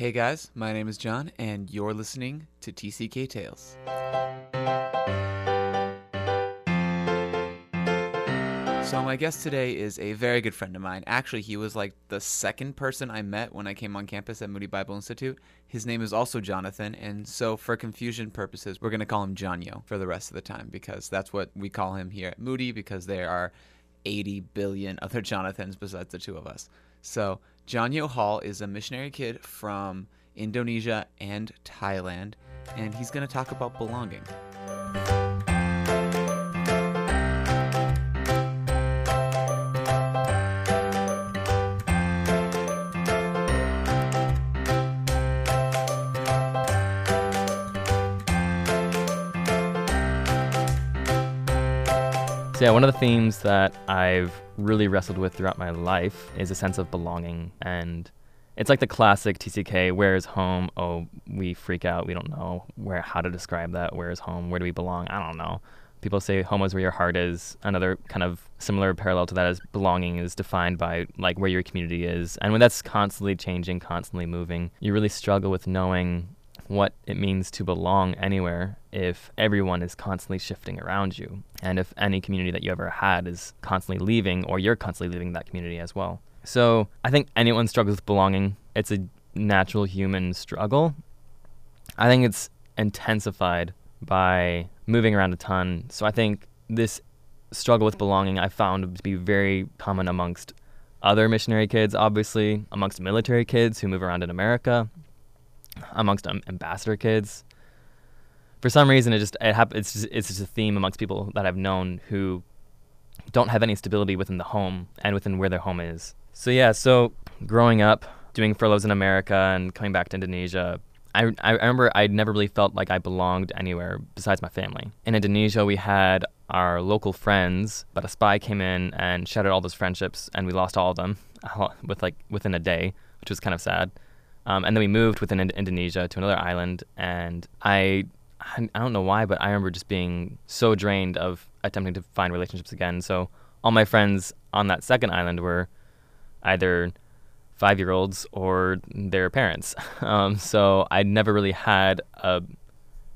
Hey guys, my name is John, and you're listening to TCK Tales. So, my guest today is a very good friend of mine. Actually, he was like the second person I met when I came on campus at Moody Bible Institute. His name is also Jonathan, and so for confusion purposes, we're going to call him Johnyo for the rest of the time because that's what we call him here at Moody because there are 80 billion other Jonathans besides the two of us. So, Johnyo Hall is a missionary kid from Indonesia and Thailand, and he's going to talk about belonging. So, yeah, one of the themes that I've really wrestled with throughout my life is a sense of belonging. And it's like the classic TCK, where is home? Oh, we freak out. We don't know where how to describe that. Where is home? Where do we belong? I don't know. People say home is where your heart is. Another kind of similar parallel to that is belonging is defined by like where your community is. And when that's constantly changing, constantly moving, you really struggle with knowing what it means to belong anywhere if everyone is constantly shifting around you and if any community that you ever had is constantly leaving or you're constantly leaving that community as well. So I think anyone struggles with belonging. It's a natural human struggle. I think it's intensified by moving around a ton. So I think this struggle with belonging I found to be very common amongst other missionary kids, obviously, amongst military kids who move around in America, amongst um, ambassador kids. For some reason, it just it hap- it's just, it's just a theme amongst people that I've known who don't have any stability within the home and within where their home is. So yeah, so growing up, doing furloughs in America and coming back to Indonesia, I, I remember I never really felt like I belonged anywhere besides my family. In Indonesia, we had our local friends, but a spy came in and shattered all those friendships, and we lost all of them with like within a day, which was kind of sad. Um, and then we moved within Indonesia to another island, and I, I don't know why, but I remember just being so drained of attempting to find relationships again. So all my friends on that second island were either five year olds or their parents. Um, so I never really had a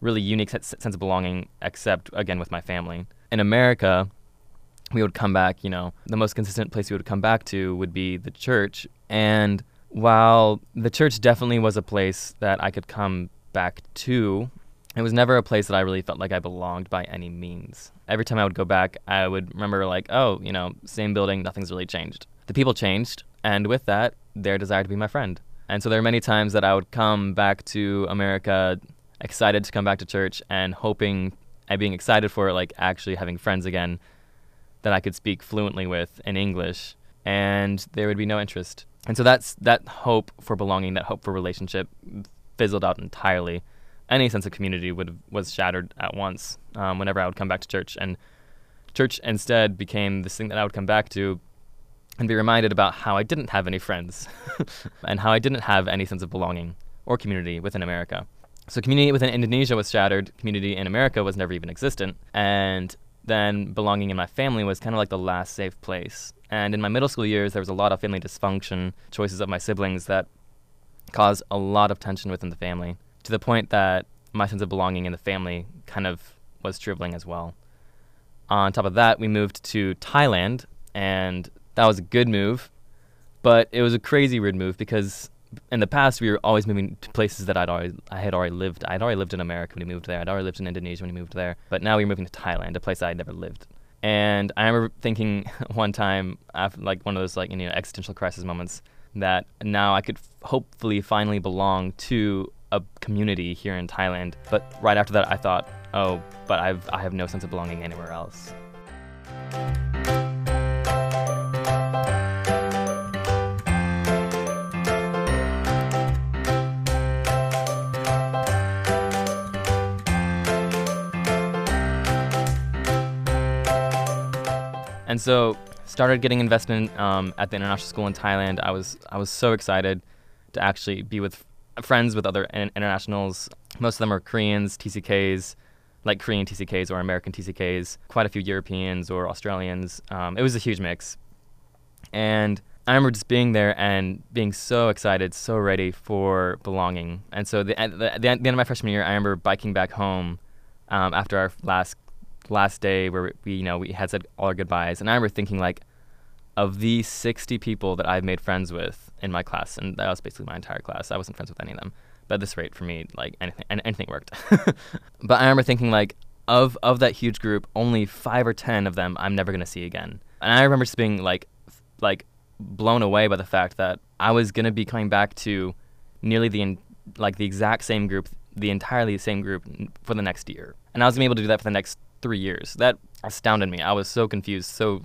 really unique sense of belonging, except again with my family. In America, we would come back, you know, the most consistent place we would come back to would be the church. And while the church definitely was a place that I could come back to, it was never a place that I really felt like I belonged by any means. Every time I would go back, I would remember, like, oh, you know, same building, nothing's really changed. The people changed, and with that, their desire to be my friend. And so there are many times that I would come back to America excited to come back to church and hoping and being excited for like actually having friends again that I could speak fluently with in English and there would be no interest. And so that's that hope for belonging, that hope for relationship fizzled out entirely. Any sense of community would was shattered at once um, whenever I would come back to church, and church instead became this thing that I would come back to and be reminded about how I didn't have any friends and how I didn't have any sense of belonging or community within America. So community within Indonesia was shattered, community in America was never even existent, and then belonging in my family was kind of like the last safe place. And in my middle school years, there was a lot of family dysfunction, choices of my siblings that caused a lot of tension within the family, to the point that my sense of belonging in the family kind of was shriveling as well. On top of that, we moved to Thailand, and that was a good move, but it was a crazy weird move because in the past we were always moving to places that I'd already I had already lived. I'd already lived in America when we moved there. I'd already lived in Indonesia when we moved there. But now we are moving to Thailand, a place I'd never lived. And I remember thinking one time, after like one of those like you know existential crisis moments, that now I could f- hopefully finally belong to a community here in Thailand. But right after that, I thought, oh, but I've I have no sense of belonging anywhere else. And so started getting invested um, at the international school in Thailand. I was I was so excited to actually be with friends with other in- internationals. Most of them are Koreans, TCKs, like Korean TCKs or American TCKs. Quite a few Europeans or Australians. Um, it was a huge mix. And I remember just being there and being so excited, so ready for belonging. And so the, the, the end of my freshman year, I remember biking back home um, after our last last day where we you know we had said all our goodbyes, and I remember thinking like, of these 60 people that I've made friends with in my class, and that was basically my entire class. I wasn't friends with any of them, but at this rate, for me, like anything anything worked. but I remember thinking like, of of that huge group, only five or ten of them I'm never gonna see again. And I remember just being like, like blown away by the fact that I was gonna be coming back to nearly the in, like the exact same group, the entirely same group for the next year, and I was gonna be able to do that for the next three years. That astounded me. I was so confused, so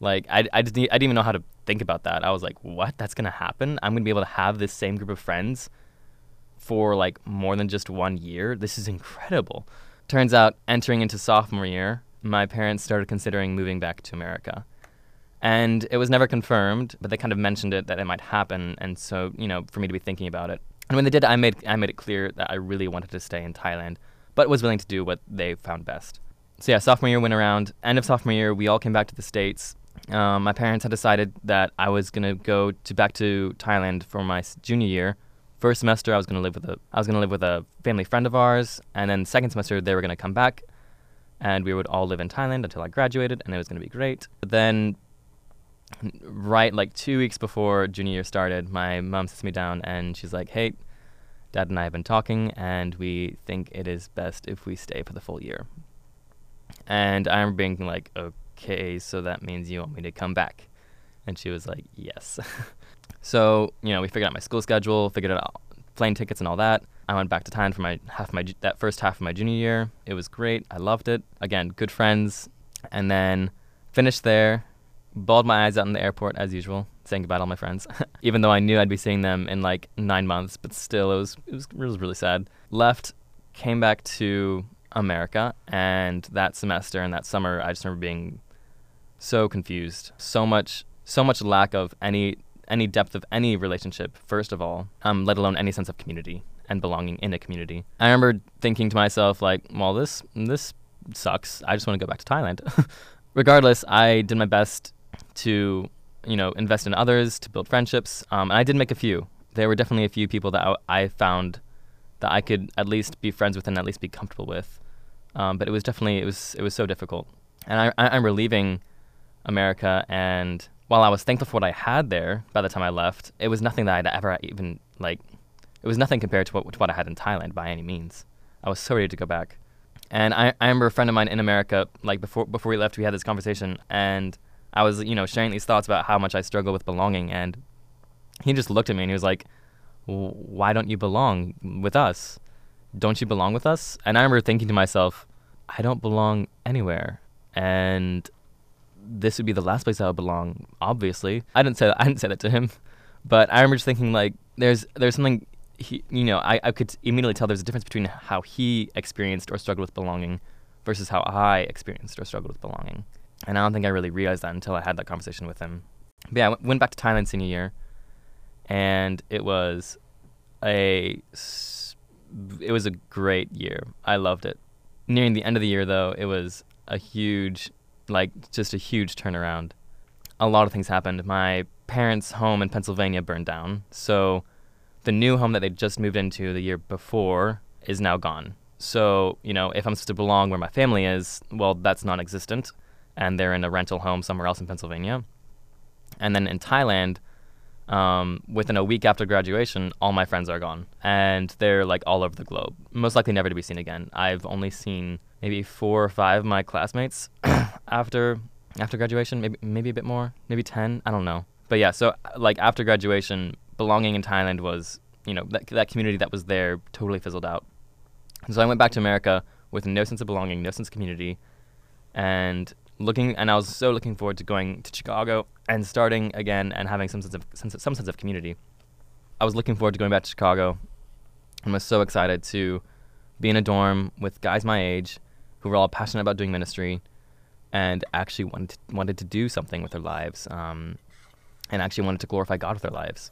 like I I just I didn't even know how to think about that. I was like, what? That's gonna happen? I'm gonna be able to have this same group of friends for like more than just one year. This is incredible. Turns out, entering into sophomore year, my parents started considering moving back to America. And it was never confirmed, but they kind of mentioned it that it might happen. And so, you know, for me to be thinking about it. And when they did, I made, I made it clear that I really wanted to stay in Thailand, but was willing to do what they found best. So, yeah, sophomore year went around. End of sophomore year, we all came back to the States. Um, my parents had decided that I was to go to back to Thailand for my junior year first semester I was gonna live with a I was gonna live with a family friend of ours, and then second semester they were gonna come back, and we would all live in Thailand until I graduated, and it was gonna be great. But then, right like two weeks before junior year started, my mom sits me down and she's like, "Hey, Dad and I have been talking, and we think it is best if we stay for the full year." And I remember being like, "Okay, so that means you want me to come back?" And she was like, "Yes." So you know, we figured out my school schedule, figured out plane tickets and all that. I went back to Thailand for my half my that first half of my junior year. It was great. I loved it. Again, good friends, and then finished there. Bawled my eyes out in the airport as usual, saying goodbye to all my friends. Even though I knew I'd be seeing them in like nine months, but still, it was it was, it was really sad. Left, came back to America, and that semester and that summer, I just remember being so confused, so much, so much lack of any any depth of any relationship, first of all, um, let alone any sense of community and belonging in a community. I remember thinking to myself, like, well, this this sucks. I just want to go back to Thailand. Regardless, I did my best to, you know, invest in others, to build friendships, um, and I did make a few. There were definitely a few people that I, I found that I could at least be friends with and at least be comfortable with. Um, but it was definitely it was it was so difficult. And I, I, remember leaving America and while I was thankful for what I had there by the time I left, it was nothing that I'd ever even like. It was nothing compared to what, to what I had in Thailand by any means. I was so ready to go back. And I, I remember a friend of mine in America, like before before we left, we had this conversation, and I was you know sharing these thoughts about how much I struggle with belonging, and he just looked at me and he was like, "Why don't you belong with us? Don't you belong with us?" And I remember thinking to myself, "I don't belong anywhere," and this would be the last place I would belong. Obviously, I didn't say that, I didn't say that to him, but I remember just thinking like, there's there's something he, you know, I, I could immediately tell there's a difference between how he experienced or struggled with belonging versus how I experienced or struggled with belonging. And I don't think I really realized that until I had that conversation with him. But yeah, I went back to Thailand senior year, and it was a it was a great year. I loved it. Nearing the end of the year, though, it was a huge like just a huge turnaround. A lot of things happened. My parents' home in Pennsylvania burned down, so the new home that they just moved into the year before is now gone. So, you know, if I'm supposed to belong where my family is, well, that's non existent. And they're in a rental home somewhere else in Pennsylvania. And then in Thailand, um, within a week after graduation, all my friends are gone. And they're like all over the globe, most likely never to be seen again. I've only seen maybe four or five of my classmates after after graduation, maybe maybe a bit more, maybe ten. I don't know. But yeah, so like after graduation, belonging in Thailand was you know that that community that was there totally fizzled out. And so I went back to America with no sense of belonging, no sense of community, and looking and I was so looking forward to going to Chicago and starting again and having some sense of sense, some sense of community. I was looking forward to going back to Chicago and was so excited to be in a dorm with guys my age who were all passionate about doing ministry and actually wanted to, wanted to do something with their lives um, and actually wanted to glorify God with their lives.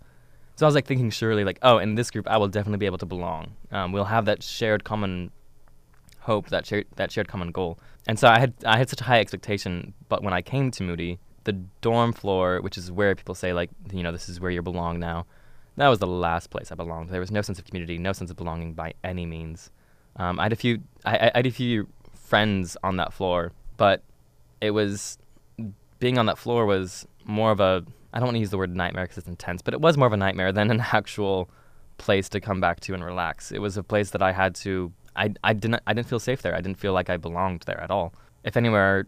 So I was like thinking surely like, oh, in this group I will definitely be able to belong. Um, we'll have that shared common hope, that shared that shared common goal. And so I had I had such a high expectation, but when I came to Moody, the dorm floor, which is where people say like, you know, this is where you belong now. That was the last place I belonged. There was no sense of community, no sense of belonging by any means. Um, I had a few, I, I had a few friends on that floor, but it was being on that floor was more of a I don't want to use the word nightmare because it's intense, but it was more of a nightmare than an actual place to come back to and relax. It was a place that I had to I, I didn't I didn't feel safe there. I didn't feel like I belonged there at all. If anywhere,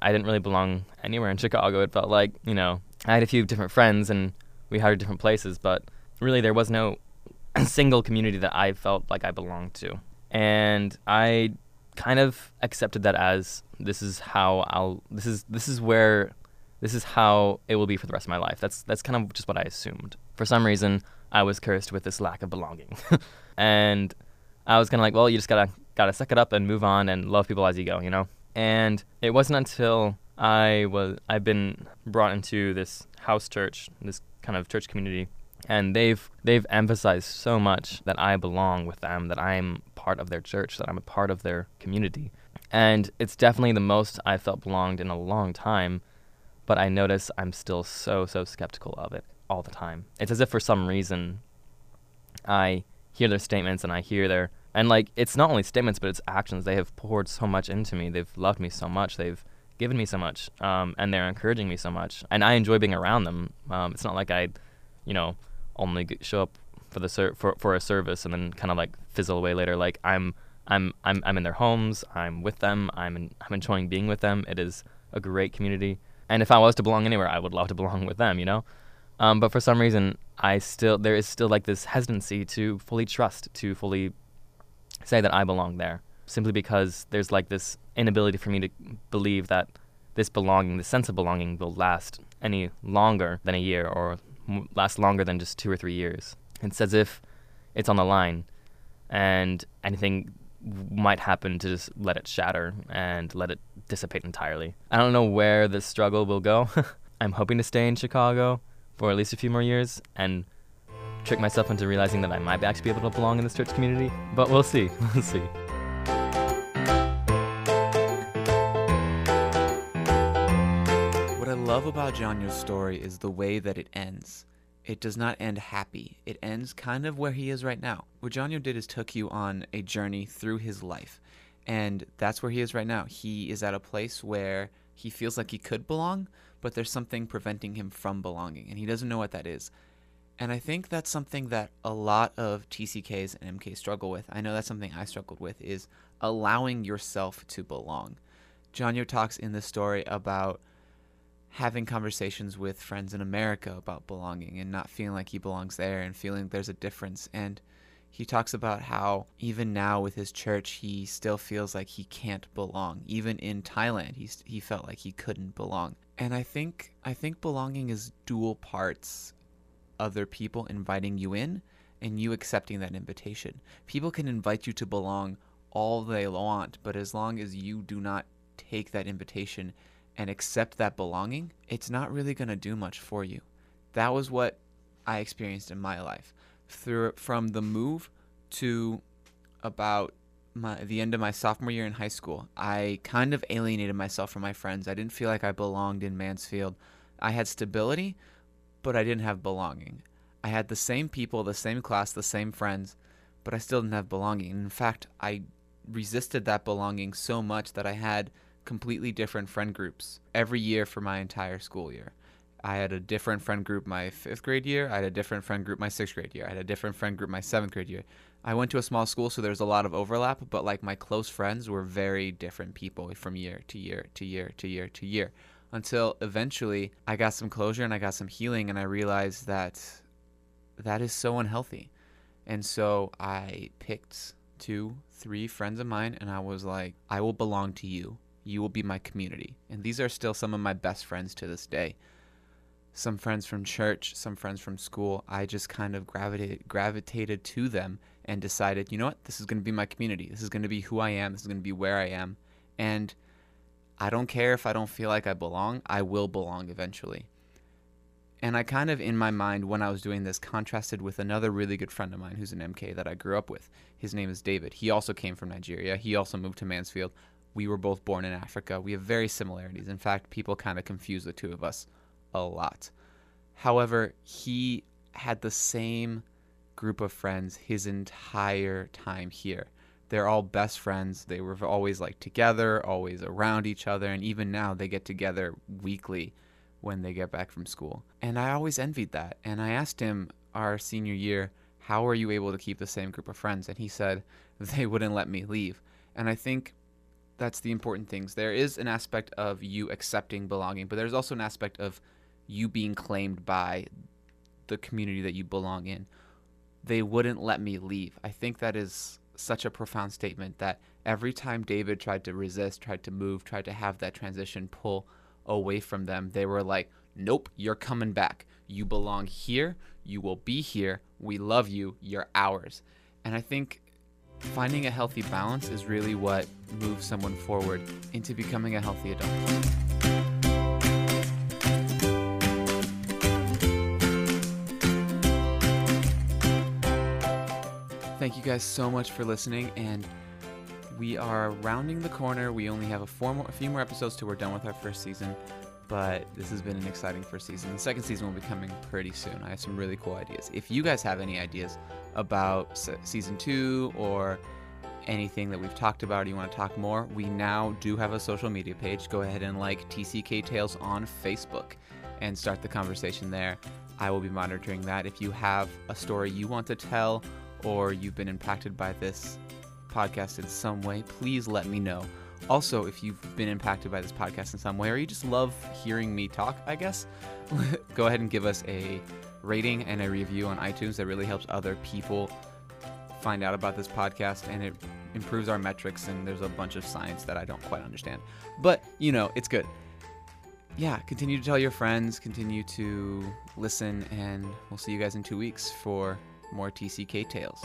I didn't really belong anywhere in Chicago. It felt like you know I had a few different friends and we had different places, but really there was no single community that I felt like I belonged to. And I kind of accepted that as this is how I'll this is this is where this is how it will be for the rest of my life. That's that's kind of just what I assumed. For some reason, I was cursed with this lack of belonging. and I was kind of like, well, you just gotta gotta suck it up and move on and love people as you go, you know. And it wasn't until I was I've been brought into this house church, this kind of church community, and they've they've emphasized so much that I belong with them, that I'm part of their church, that I'm a part of their community. And it's definitely the most I felt belonged in a long time, but I notice I'm still so so skeptical of it all the time. It's as if for some reason I hear their statements and I hear their and like it's not only statements but it's actions. They have poured so much into me. They've loved me so much. They've given me so much, um, and they're encouraging me so much. And I enjoy being around them. Um, it's not like I, you know, only show up for the ser- for for a service and then kind of like fizzle away later. Like I'm I'm I'm I'm in their homes. I'm with them. I'm in, I'm enjoying being with them. It is a great community. And if I was to belong anywhere, I would love to belong with them. You know. Um, but for some reason, I still there is still like this hesitancy to fully trust, to fully say that I belong there, simply because there's like this inability for me to believe that this belonging, this sense of belonging, will last any longer than a year or last longer than just two or three years. It's as if it's on the line, and anything might happen to just let it shatter and let it dissipate entirely. I don't know where this struggle will go. I'm hoping to stay in Chicago for at least a few more years and trick myself into realizing that I might actually be able to belong in this church community. But we'll see. We'll see. What I love about Jonyo's story is the way that it ends. It does not end happy. It ends kind of where he is right now. What Jonyo did is took you on a journey through his life. And that's where he is right now. He is at a place where he feels like he could belong, but there's something preventing him from belonging, and he doesn't know what that is. And I think that's something that a lot of TCKs and MKs struggle with. I know that's something I struggled with is allowing yourself to belong. Jonyo talks in this story about having conversations with friends in America about belonging and not feeling like he belongs there and feeling there's a difference. And he talks about how even now with his church, he still feels like he can't belong. Even in Thailand, he, he felt like he couldn't belong. And I think I think belonging is dual parts other people inviting you in and you accepting that invitation. People can invite you to belong all they want, but as long as you do not take that invitation and accept that belonging, it's not really going to do much for you. That was what I experienced in my life. Through from the move to about my the end of my sophomore year in high school, I kind of alienated myself from my friends. I didn't feel like I belonged in Mansfield. I had stability, but I didn't have belonging. I had the same people, the same class, the same friends, but I still didn't have belonging. in fact, I resisted that belonging so much that I had completely different friend groups every year for my entire school year. I had a different friend group my fifth grade year. I had a different friend group my sixth grade year. I had a different friend group my seventh grade year. I went to a small school, so there's a lot of overlap, but like my close friends were very different people from year to year to year to year to year until eventually I got some closure and I got some healing and I realized that that is so unhealthy. And so I picked two, three friends of mine and I was like, I will belong to you. You will be my community. And these are still some of my best friends to this day. Some friends from church, some friends from school. I just kind of gravitated gravitated to them and decided, you know what? This is going to be my community. This is going to be who I am. This is going to be where I am. And I don't care if I don't feel like I belong, I will belong eventually. And I kind of, in my mind, when I was doing this, contrasted with another really good friend of mine who's an MK that I grew up with. His name is David. He also came from Nigeria. He also moved to Mansfield. we were both born in Africa. We have very similarities. In fact, people kind of confuse the two of us a lot. However, he had the same group of friends his entire time here. They're all best friends. They were always like together, always around each other, and even now they get together weekly when they get back from school. And I always envied that. And I asked him our senior year, how are you able to keep the same group of friends? And he said, they wouldn't let me leave. And I think that's the important things. There is an aspect of you accepting belonging, but there's also an aspect of you being claimed by the community that you belong in. They wouldn't let me leave. I think that is such a profound statement that every time David tried to resist, tried to move, tried to have that transition pull away from them, they were like, Nope, you're coming back. You belong here. You will be here. We love you. You're ours. And I think finding a healthy balance is really what moves someone forward into becoming a healthy adult. Thank you guys so much for listening, and we are rounding the corner. We only have a, more, a few more episodes till we're done with our first season, but this has been an exciting first season. The second season will be coming pretty soon. I have some really cool ideas. If you guys have any ideas about season two or anything that we've talked about or you want to talk more, we now do have a social media page. Go ahead and like TCK Tales on Facebook and start the conversation there. I will be monitoring that. If you have a story you want to tell or you've been impacted by this podcast in some way, please let me know. Also, if you've been impacted by this podcast in some way or you just love hearing me talk, I guess, go ahead and give us a rating and a review on iTunes. That really helps other people find out about this podcast and it improves our metrics. And there's a bunch of science that I don't quite understand. But, you know, it's good. Yeah, continue to tell your friends, continue to listen, and we'll see you guys in two weeks for more TCK tales.